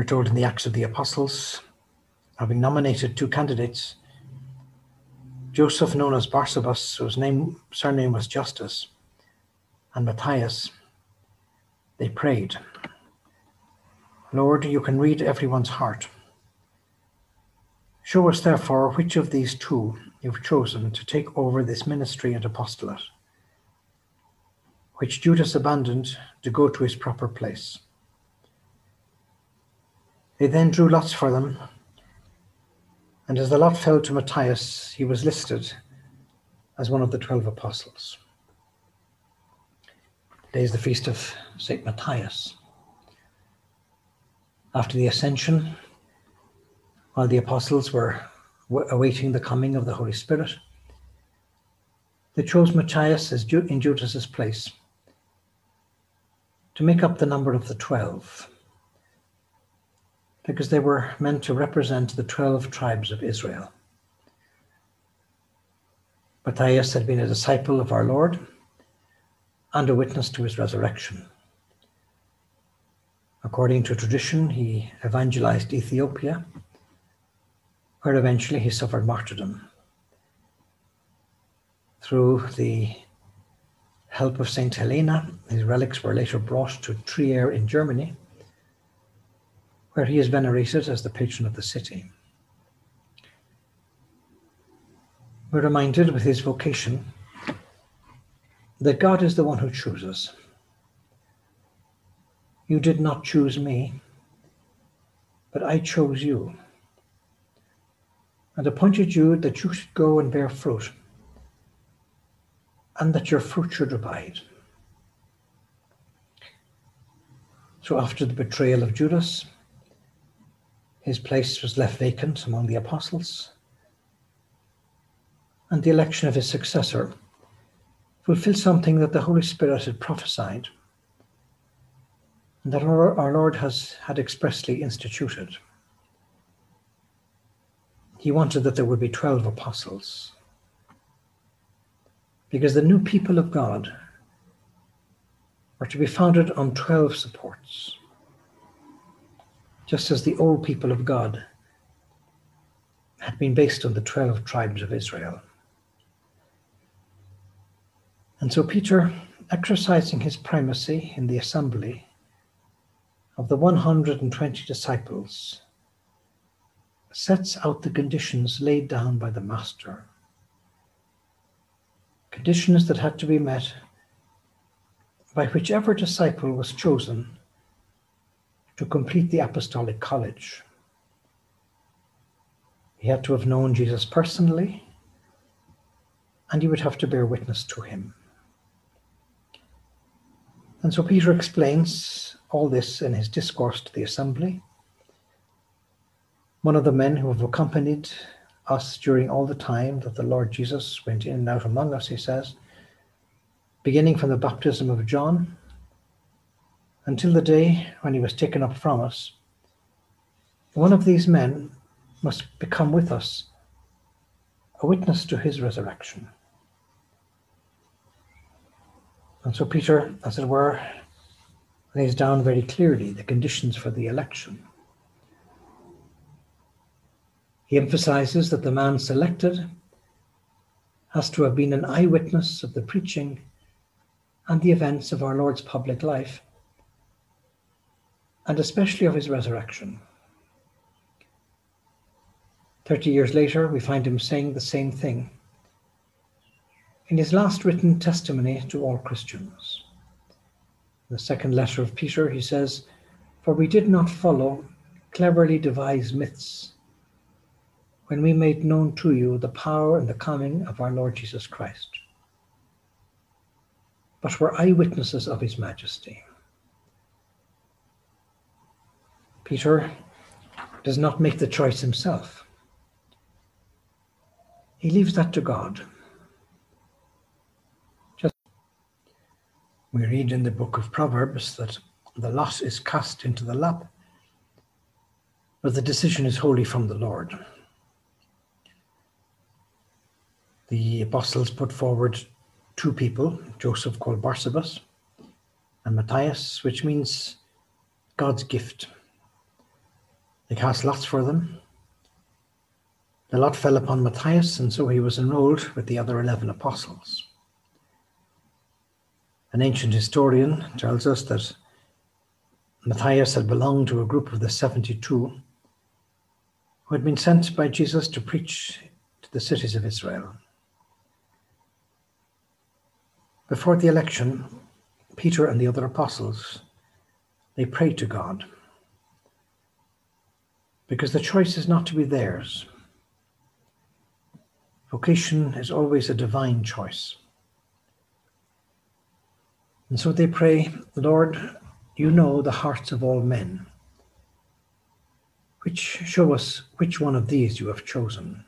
We're told in the Acts of the Apostles, having nominated two candidates, Joseph, known as Barsabas, whose name, surname was Justus, and Matthias, they prayed, Lord, you can read everyone's heart. Show us, therefore, which of these two you've chosen to take over this ministry and apostolate, which Judas abandoned to go to his proper place. They then drew lots for them, and as the lot fell to Matthias, he was listed as one of the twelve apostles. Today is the feast of St. Matthias. After the ascension, while the apostles were awaiting the coming of the Holy Spirit, they chose Matthias as in Judas's place to make up the number of the twelve, because they were meant to represent the twelve tribes of Israel. Matthias had been a disciple of our Lord and a witness to his resurrection. According to tradition, he evangelized Ethiopia, where eventually he suffered martyrdom. Through the help of Saint Helena, his relics were later brought to Trier in Germany, where he is venerated as the patron of the city. We're reminded with his vocation that God is the one who chooses. You did not choose me, but I chose you and appointed you that you should go and bear fruit, and that your fruit should abide. So after the betrayal of Judas, his place was left vacant among the apostles, and the election of his successor fulfilled something that the Holy Spirit had prophesied and that our, Lord has had expressly instituted. He wanted that there would be 12 apostles. Because the new people of God are to be founded on 12 supports, just as the old people of God had been based on the 12 tribes of Israel. And so Peter, exercising his primacy in the assembly, of the 120 disciples sets out the conditions laid down by the Master. Conditions that had to be met by whichever disciple was chosen to complete the Apostolic College. He had to have known Jesus personally, and he would have to bear witness to him. And so Peter explains all this in his discourse to the assembly. One of the men who have accompanied us during all the time that the Lord Jesus went in and out among us, he says, beginning from the baptism of John until the day when he was taken up from us, one of these men must become with us a witness to his resurrection. And so Peter, as it were, lays down very clearly the conditions for the election. He emphasizes that the man selected has to have been an eyewitness of the preaching and the events of our Lord's public life, and especially of his resurrection. Thirty years later, we find him saying the same thing in his last written testimony to all Christians In the second letter of Peter, he says, For we did not follow cleverly devised myths when we made known to you the power and the coming of our Lord Jesus Christ, but were eyewitnesses of his majesty. Peter does not make the choice himself. He leaves that to God. Just we read in the book of Proverbs that the lot is cast into the lap, but the decision is wholly from the Lord. The apostles put forward two people, Joseph called Barsabas and Matthias, which means God's gift. They cast lots for them. The lot fell upon Matthias, and so he was enrolled with the other 11 apostles. An ancient historian tells us that Matthias had belonged to a group of the 72 who had been sent by Jesus to preach to the cities of Israel. Before the election, Peter and the other apostles, they prayed to God because the choice is not to be theirs. Vocation is always a divine choice. And so they pray, Lord, you know the hearts of all men. Which show us which one of these you have chosen.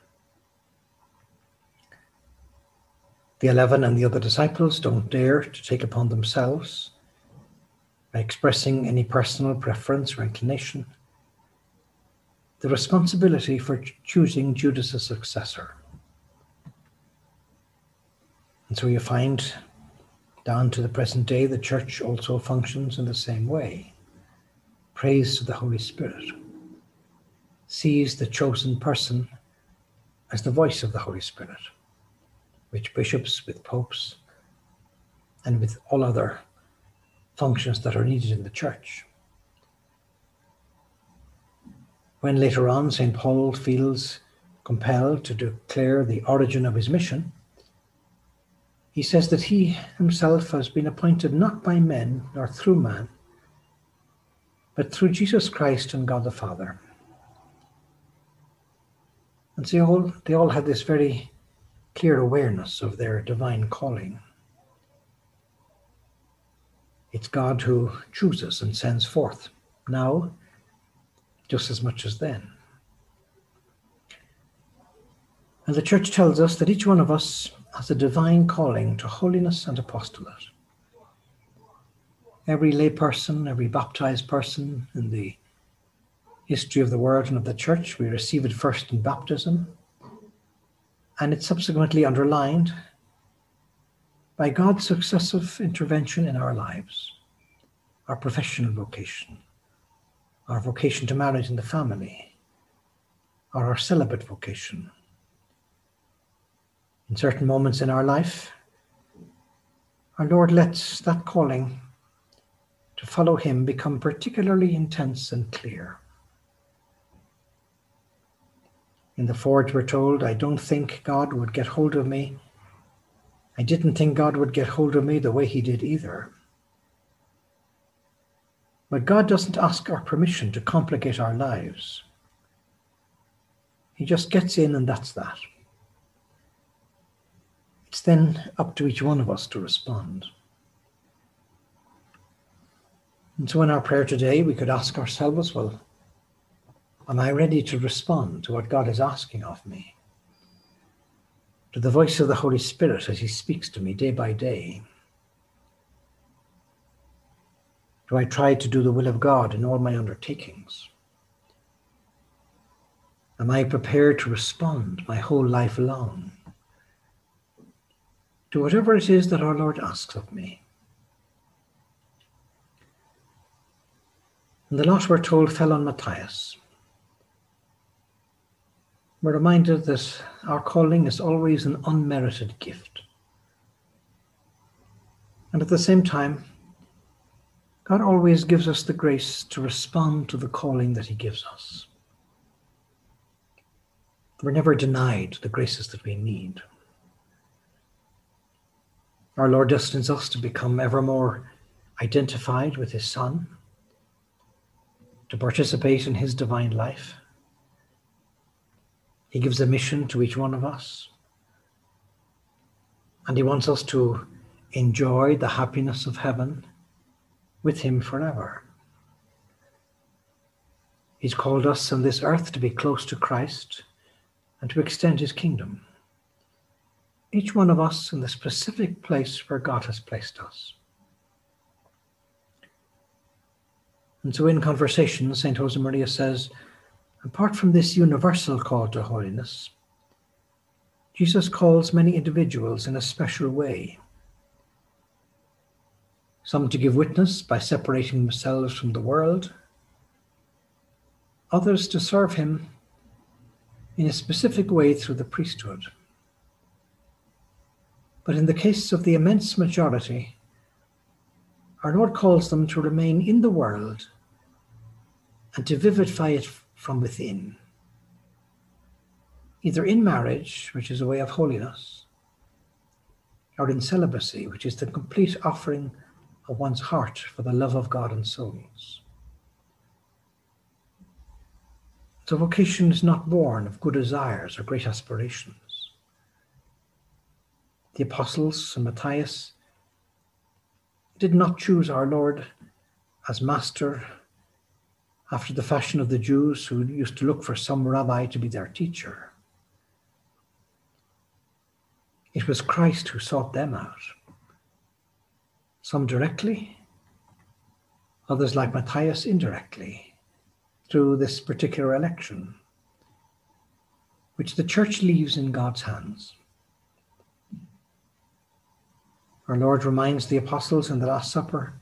The eleven and the other disciples don't dare to take upon themselves, by expressing any personal preference or inclination, the responsibility for choosing Judas' successor. And so you find down to the present day, the church also functions in the same way. Prays to the Holy Spirit, sees the chosen person as the voice of the Holy Spirit, with bishops, with popes, and with all other functions that are needed in the church. When later on St. Paul feels compelled to declare the origin of his mission, he says that he himself has been appointed not by men nor through man, but through Jesus Christ and God the Father. And so all, they all had this very clear awareness of their divine calling. It's God who chooses and sends forth now just as much as then. And the church tells us that each one of us has a divine calling to holiness and apostolate. Every layperson, every baptized person in the history of the world and of the church, we receive it first in baptism, and it's subsequently underlined by God's successive intervention in our lives, our professional vocation, our vocation to marriage and the family, or our celibate vocation. In certain moments in our life, our Lord lets that calling to follow Him become particularly intense and clear. In the Forge, we're told, I don't think God would get hold of me. I didn't think God would get hold of me the way He did either. But God doesn't ask our permission to complicate our lives. He just gets in, and that's that. It's then up to each one of us to respond. And so, in our prayer today, we could ask ourselves, well, am I ready to respond to what God is asking of me? To the voice of the Holy Spirit as He speaks to me day by day? Do I try to do the will of God in all my undertakings? Am I prepared to respond my whole life long to whatever it is that our Lord asks of me? And the lot we're told fell on Matthias. We're reminded that our calling is always an unmerited gift. And at the same time, God always gives us the grace to respond to the calling that He gives us. We're never denied the graces that we need. Our Lord destines us to become ever more identified with His Son, to participate in His divine life. He gives a mission to each one of us, and He wants us to enjoy the happiness of heaven with him forever. He's called us on this earth to be close to Christ and to extend his kingdom. Each one of us in the specific place where God has placed us. And so in conversation, St. Josemaria says, apart from this universal call to holiness, Jesus calls many individuals in a special way. Some to give witness by separating themselves from the world, others to serve him in a specific way through the priesthood. But in the case of the immense majority, our Lord calls them to remain in the world and to vivify it from within, either in marriage, which is a way of holiness, or in celibacy, which is the complete offering of one's heart for the love of God and souls. The vocation is not born of good desires or great aspirations. The apostles and Matthias did not choose our Lord as master after the fashion of the Jews who used to look for some rabbi to be their teacher. It was Christ who sought them out, some directly, others like Matthias indirectly, through this particular election, which the church leaves in God's hands. Our Lord reminds the apostles in the Last Supper,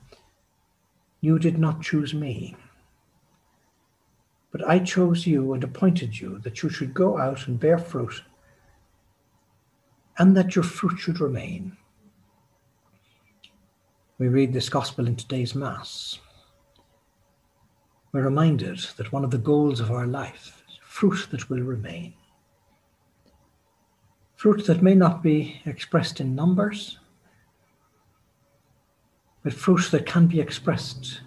You did not choose me, but I chose you and appointed you that you should go out and bear fruit, and that your fruit should remain. We read this gospel in today's Mass. We're reminded that one of the goals of our life is fruit that will remain. Fruit that may not be expressed in numbers, but fruit that can be expressed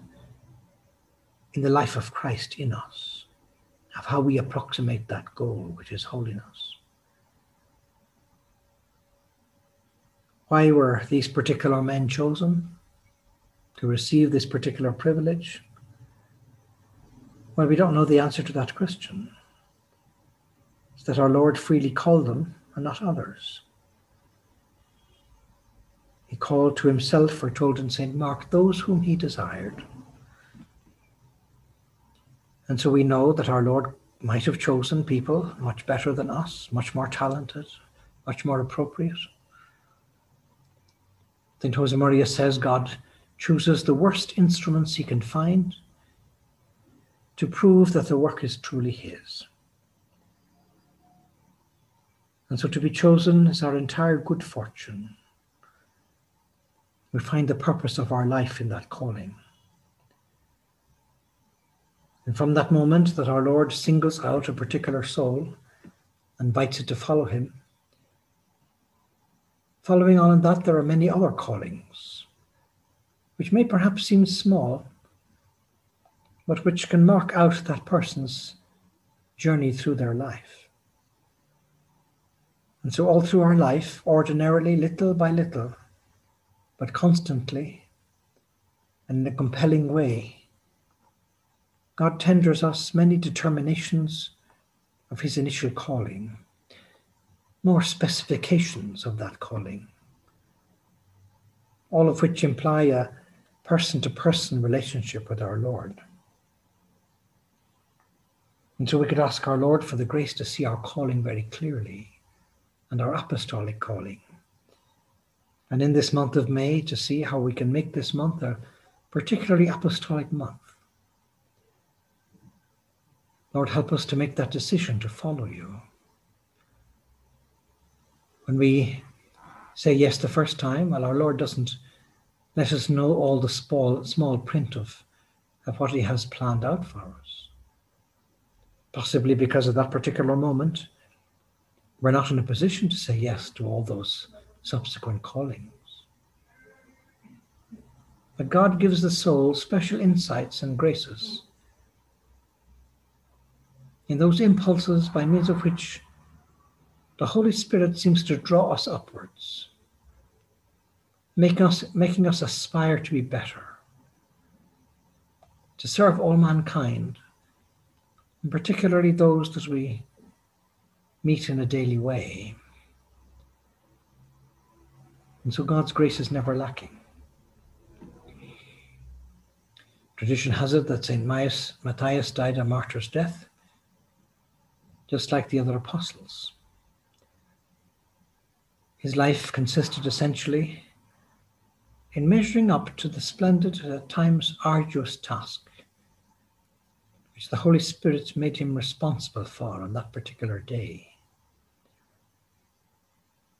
in the life of Christ in us, of how we approximate that goal, which is holiness. Why were these particular men chosen to receive this particular privilege? Well, we don't know the answer to that question. It's that our Lord freely called them and not others. He called to himself, or told in St. Mark, those whom he desired. And so we know that our Lord might have chosen people much better than us, much more talented, much more appropriate. St. Josemaria says God chooses the worst instruments he can find to prove that the work is truly his. And so to be chosen is our entire good fortune we find the purpose of our life in that calling. And from that moment that our Lord singles out a particular soul, and invites it to follow him, following on in that, there are many other callings, which may perhaps seem small, but which can mark out that person's journey through their life. And so, all through our life, ordinarily, little by little, but constantly and in a compelling way. God tenders us many determinations of his initial calling, more specifications of that calling, all of which imply a person to person relationship with our Lord. And so we could ask our Lord for the grace to see our calling very clearly and our apostolic calling and in this month of May to see how we can make this month a particularly apostolic month. Lord, help us to make that decision to follow you. When we say yes the first time, well, our Lord doesn't let us know all the small, small print of, of what He has planned out for us. Possibly because of that particular moment, we're not in a position to say yes to all those subsequent callings. But God gives the soul special insights and graces. In those impulses by means of which the Holy Spirit seems to draw us upwards, make us, making us aspire to be better, to serve all mankind and particularly those that we meet in a daily way. And so God's grace is never lacking. Tradition has it that St. Matthias died a martyr's death, just like the other apostles. His life consisted essentially in measuring up to the splendid, and at times arduous task which the Holy Spirit made him responsible for on that particular day.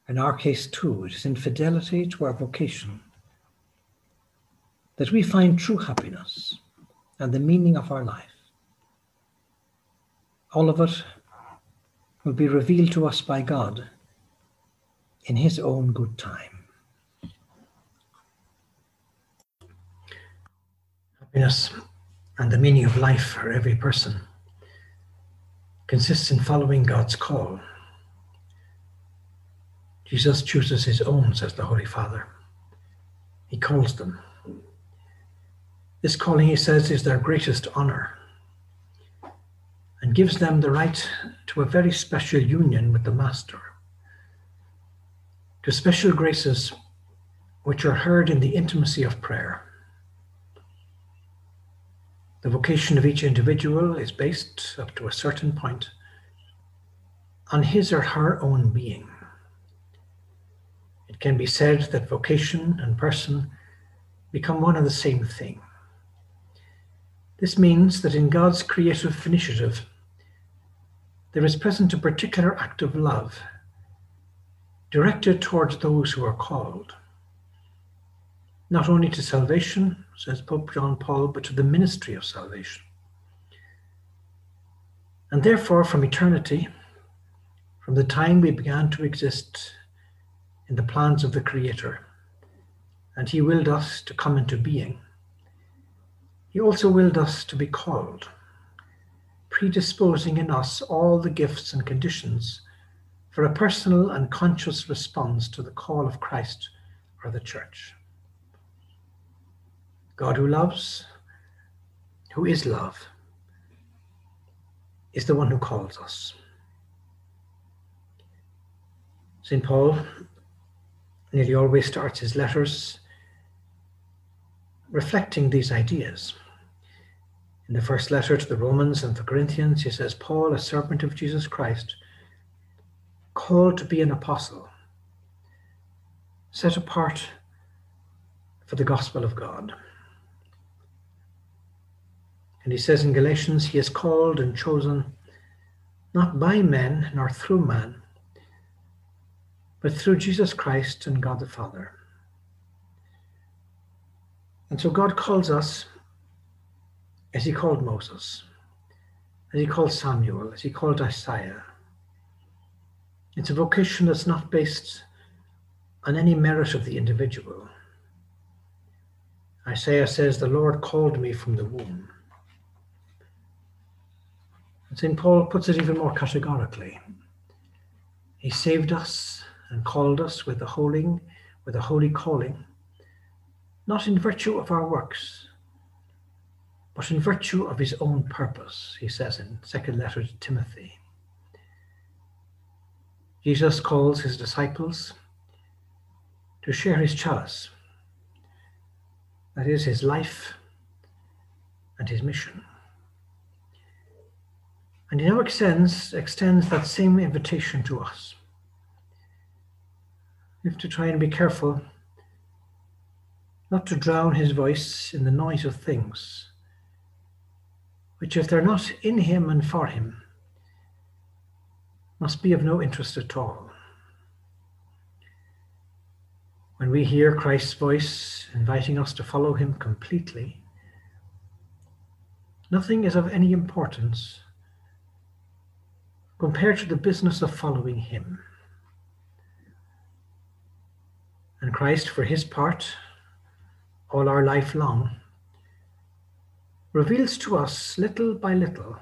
In our case, too, it is in fidelity to our vocation that we find true happiness and the meaning of our life. All of it will be revealed to us by God in His own good time. Happiness and the meaning of life for every person consists in following God's call. Jesus chooses his own, says the Holy Father. He calls them. This calling, he says, is their greatest honor and gives them the right to a very special union with the Master, to special graces which are heard in the intimacy of prayer the vocation of each individual is based, up to a certain point, on his or her own being. It can be said that vocation and person become one and the same thing. This means that in God's creative initiative, there is present a particular act of love directed towards those who are called not only to salvation, says Pope John Paul, but to the ministry of salvation. And therefore, from eternity, from the time we began to exist in the plans of the Creator, and He willed us to come into being, He also willed us to be called, predisposing in us all the gifts and conditions for a personal and conscious response to the call of Christ or the Church. God who loves, who is love, is the one who calls us. St. Paul nearly always starts his letters reflecting these ideas. In the first letter to the Romans and the Corinthians, he says, Paul, a servant of Jesus Christ, called to be an apostle, set apart for the gospel of God. And he says in Galatians, He is called and chosen not by men nor through man, but through Jesus Christ and God the Father. And so God calls us as He called Moses, as He called Samuel, as He called Isaiah. It's a vocation that's not based on any merit of the individual. Isaiah says, The Lord called me from the womb. St. Paul puts it even more categorically. He saved us and called us with a holy, with a holy calling, not in virtue of our works, but in virtue of his own purpose, he says in second letter to Timothy. Jesus calls his disciples to share his chalice, that is, his life and his mission. And he now extends, extends that same invitation to us. We have to try and be careful not to drown his voice in the noise of things, which, if they're not in him and for him, must be of no interest at all. When we hear Christ's voice inviting us to follow him completely, nothing is of any importance compared to the business of following him. And Christ, for his part, all our life long, reveals to us little by little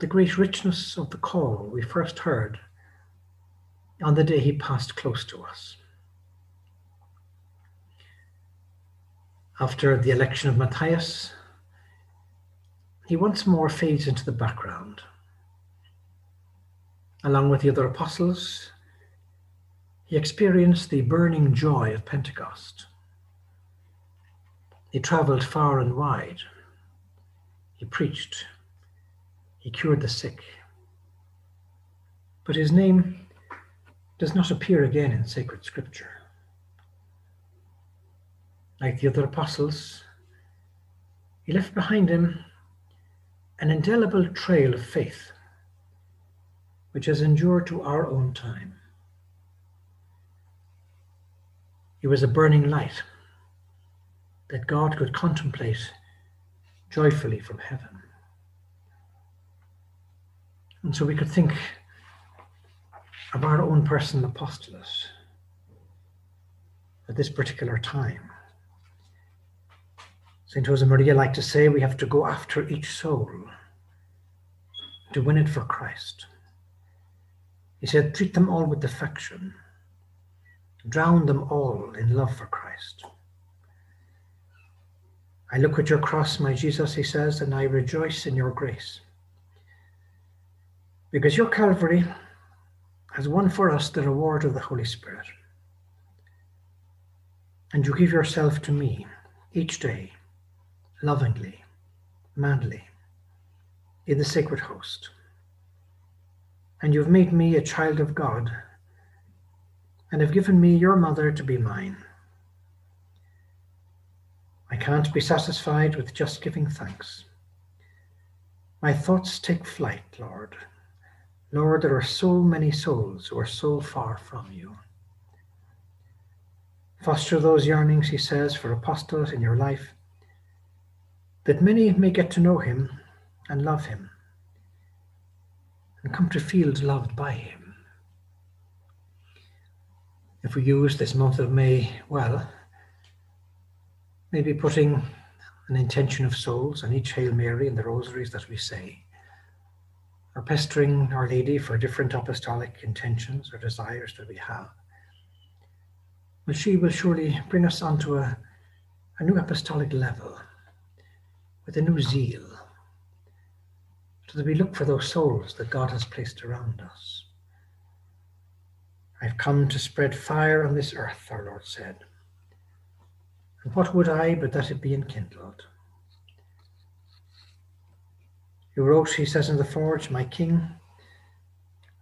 the great richness of the call we first heard on the day he passed close to us. After the election of Matthias, he once more fades into the background. Along with the other apostles, he experienced the burning joy of Pentecost. He traveled far and wide. He preached. He cured the sick. But his name does not appear again in sacred scripture. Like the other apostles, he left behind him an indelible trail of faith which has endured to our own time. He was a burning light that God could contemplate joyfully from heaven. And so we could think of our own personal apostolate at this particular time. St. Josemaria liked to say we have to go after each soul to win it for Christ. He said, treat them all with affection, drown them all in love for Christ. I look at your cross, my Jesus, he says, and I rejoice in your grace. Because your Calvary has won for us the reward of the Holy Spirit. And you give yourself to me each day, lovingly, madly, in the sacred host. And you've made me a child of God, and have given me your mother to be mine. I can't be satisfied with just giving thanks. My thoughts take flight, Lord. Lord, there are so many souls who are so far from you. Foster those yearnings, he says, for apostles in your life, that many may get to know him and love him, and come to feel loved by him. If we use this month of May well, maybe putting an intention of souls on each Hail Mary and the rosaries that we say, or pestering Our Lady for different apostolic intentions or desires that we have. But she will surely bring us onto a, a new apostolic level with a new zeal, so that we look for those souls that God has placed around us. I've come to spread fire on this earth, our Lord said. And what would I but that it be enkindled? You wrote, he says in the forge, My king,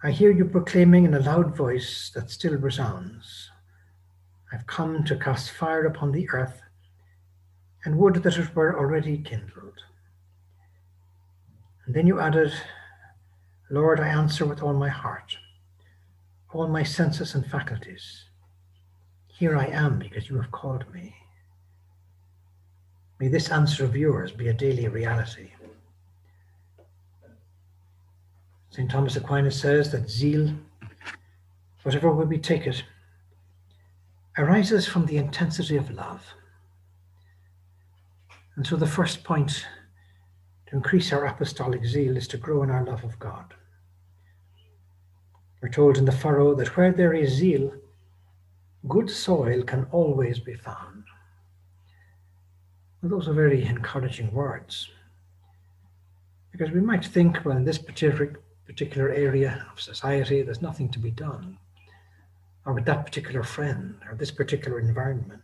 I hear you proclaiming in a loud voice that still resounds. I've come to cast fire upon the earth, and would that it were already kindled. And then you added, Lord, I answer with all my heart, all my senses and faculties. Here I am because you have called me. May this answer of yours be a daily reality. St. Thomas Aquinas says that zeal, whatever way we take it, arises from the intensity of love. And so the first point to increase our apostolic zeal is to grow in our love of God. We're told in the furrow that where there is zeal, good soil can always be found. Well, those are very encouraging words. Because we might think, well, in this particular, particular area of society, there's nothing to be done, or with that particular friend, or this particular environment.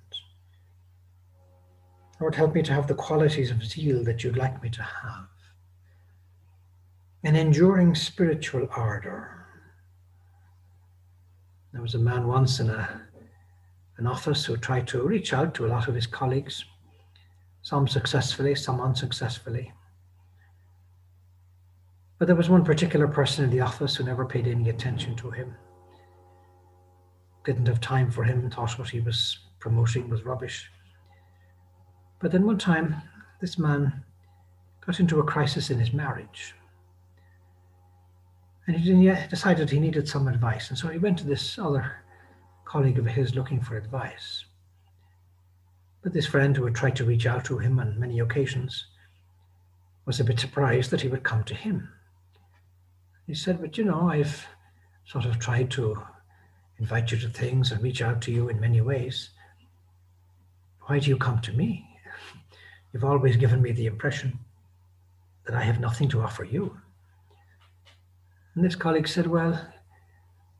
Lord, help me to have the qualities of zeal that you'd like me to have. An enduring spiritual ardor. There was a man once in a, an office who tried to reach out to a lot of his colleagues some successfully, some unsuccessfully. But there was one particular person in the office who never paid any attention to him, didn't have time for him, thought what he was promoting was rubbish. But then one time, this man got into a crisis in his marriage. And he decided he needed some advice. And so he went to this other colleague of his looking for advice. But this friend who had tried to reach out to him on many occasions was a bit surprised that he would come to him. He said, But you know, I've sort of tried to invite you to things and reach out to you in many ways. Why do you come to me? You've always given me the impression that I have nothing to offer you. And this colleague said, Well,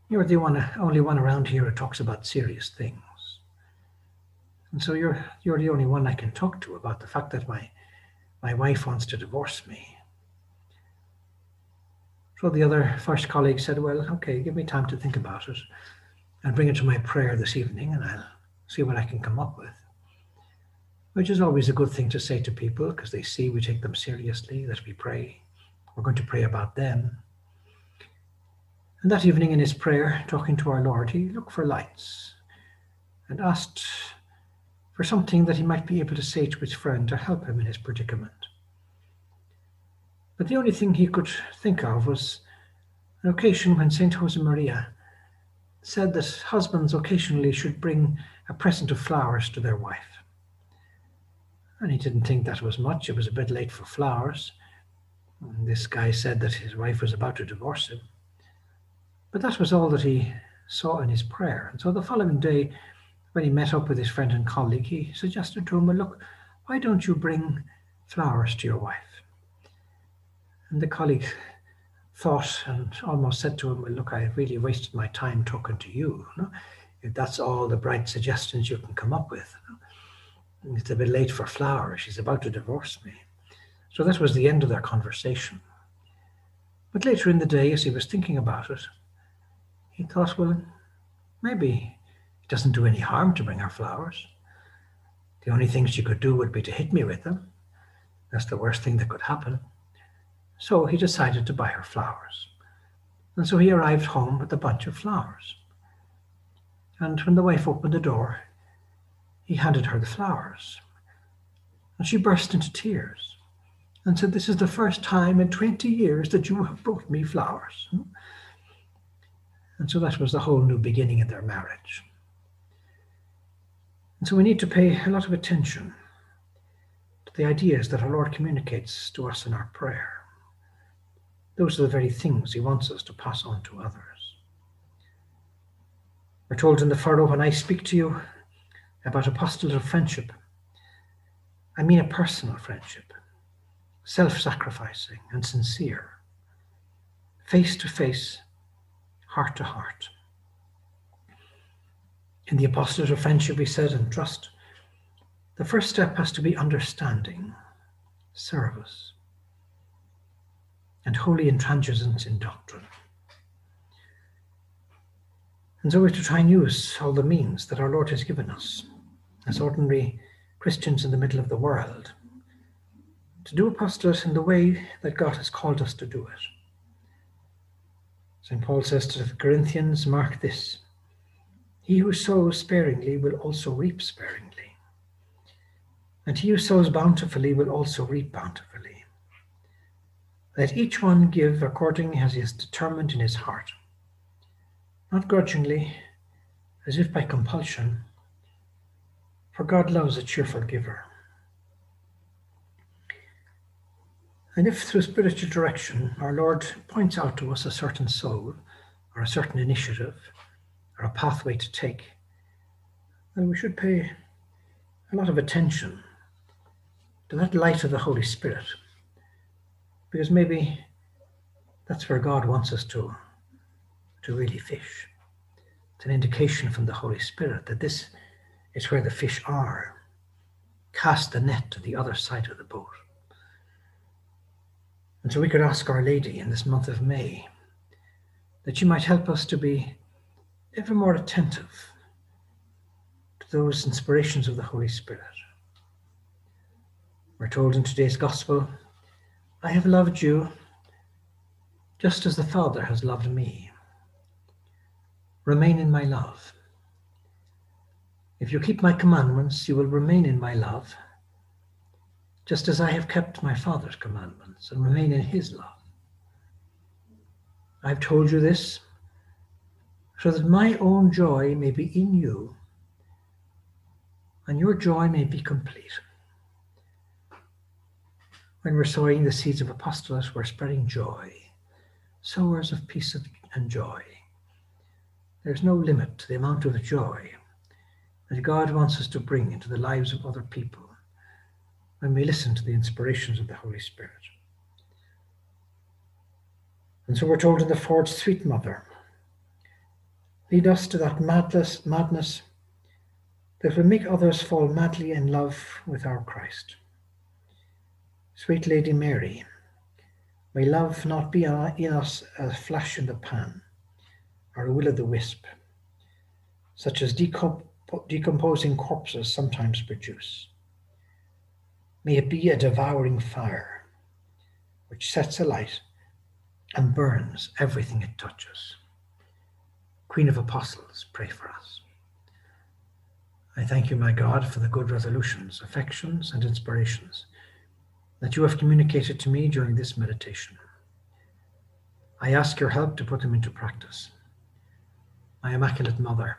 you're the one, only one around here who talks about serious things. And so you're, you're the only one I can talk to about the fact that my, my wife wants to divorce me. So the other first colleague said, Well, okay, give me time to think about it. I'll bring it to my prayer this evening and I'll see what I can come up with. Which is always a good thing to say to people because they see we take them seriously, that we pray. We're going to pray about them. And that evening in his prayer, talking to our Lord, he looked for lights and asked for something that he might be able to say to his friend to help him in his predicament. But the only thing he could think of was an occasion when St. Josemaria said that husbands occasionally should bring a present of flowers to their wife. And he didn't think that was much. It was a bit late for flowers. And this guy said that his wife was about to divorce him. But that was all that he saw in his prayer. And so the following day, when he met up with his friend and colleague, he suggested to him, Well, look, why don't you bring flowers to your wife? And the colleague thought and almost said to him, Well, look, I really wasted my time talking to you. you know? If that's all the bright suggestions you can come up with. You know? It's a bit late for flowers. She's about to divorce me. So that was the end of their conversation. But later in the day, as he was thinking about it, he thought, well, maybe it doesn't do any harm to bring her flowers. The only thing she could do would be to hit me with them. That's the worst thing that could happen. So he decided to buy her flowers. And so he arrived home with a bunch of flowers. And when the wife opened the door, he handed her the flowers. And she burst into tears and said, This is the first time in 20 years that you have brought me flowers. And so that was the whole new beginning in their marriage. And so we need to pay a lot of attention to the ideas that our Lord communicates to us in our prayer. Those are the very things he wants us to pass on to others. We're told in the furrow, when I speak to you about apostolate of friendship, I mean a personal friendship, self sacrificing and sincere, face to face, heart to heart. In the apostolate of friendship, we said, and trust, the first step has to be understanding, service, and holy intransigence in doctrine. And so we're to try and use all the means that our Lord has given us as ordinary Christians in the middle of the world to do apostolate in the way that God has called us to do it. St. Paul says to the Corinthians, Mark this he who sows sparingly will also reap sparingly, and he who sows bountifully will also reap bountifully. Let each one give according as he has determined in his heart, not grudgingly, as if by compulsion, for God loves a cheerful giver. And if through spiritual direction our Lord points out to us a certain soul or a certain initiative or a pathway to take, then we should pay a lot of attention to that light of the Holy Spirit because maybe that's where God wants us to, to really fish. It's an indication from the Holy Spirit that this is where the fish are. Cast the net to the other side of the boat. And so we could ask Our Lady in this month of May that she might help us to be ever more attentive to those inspirations of the Holy Spirit. We're told in today's Gospel I have loved you just as the Father has loved me. Remain in my love. If you keep my commandments, you will remain in my love, just as I have kept my Father's commandments and remain in his love. I've told you this so that my own joy may be in you and your joy may be complete. When we're sowing the seeds of apostolate, we're spreading joy, sowers of peace and joy. There's no limit to the amount of joy that God wants us to bring into the lives of other people when we listen to the inspirations of the Holy Spirit. And so we're told in the Forge, sweet mother, lead us to that madness, madness that will make others fall madly in love with our Christ. Sweet Lady Mary, may love not be in us a flash in the pan or a will o' the wisp, such as decomposing corpses sometimes produce. May it be a devouring fire which sets alight and burns everything it touches. Queen of Apostles, pray for us. I thank you, my God, for the good resolutions, affections, and inspirations that you have communicated to me during this meditation. I ask your help to put them into practice. My Immaculate Mother,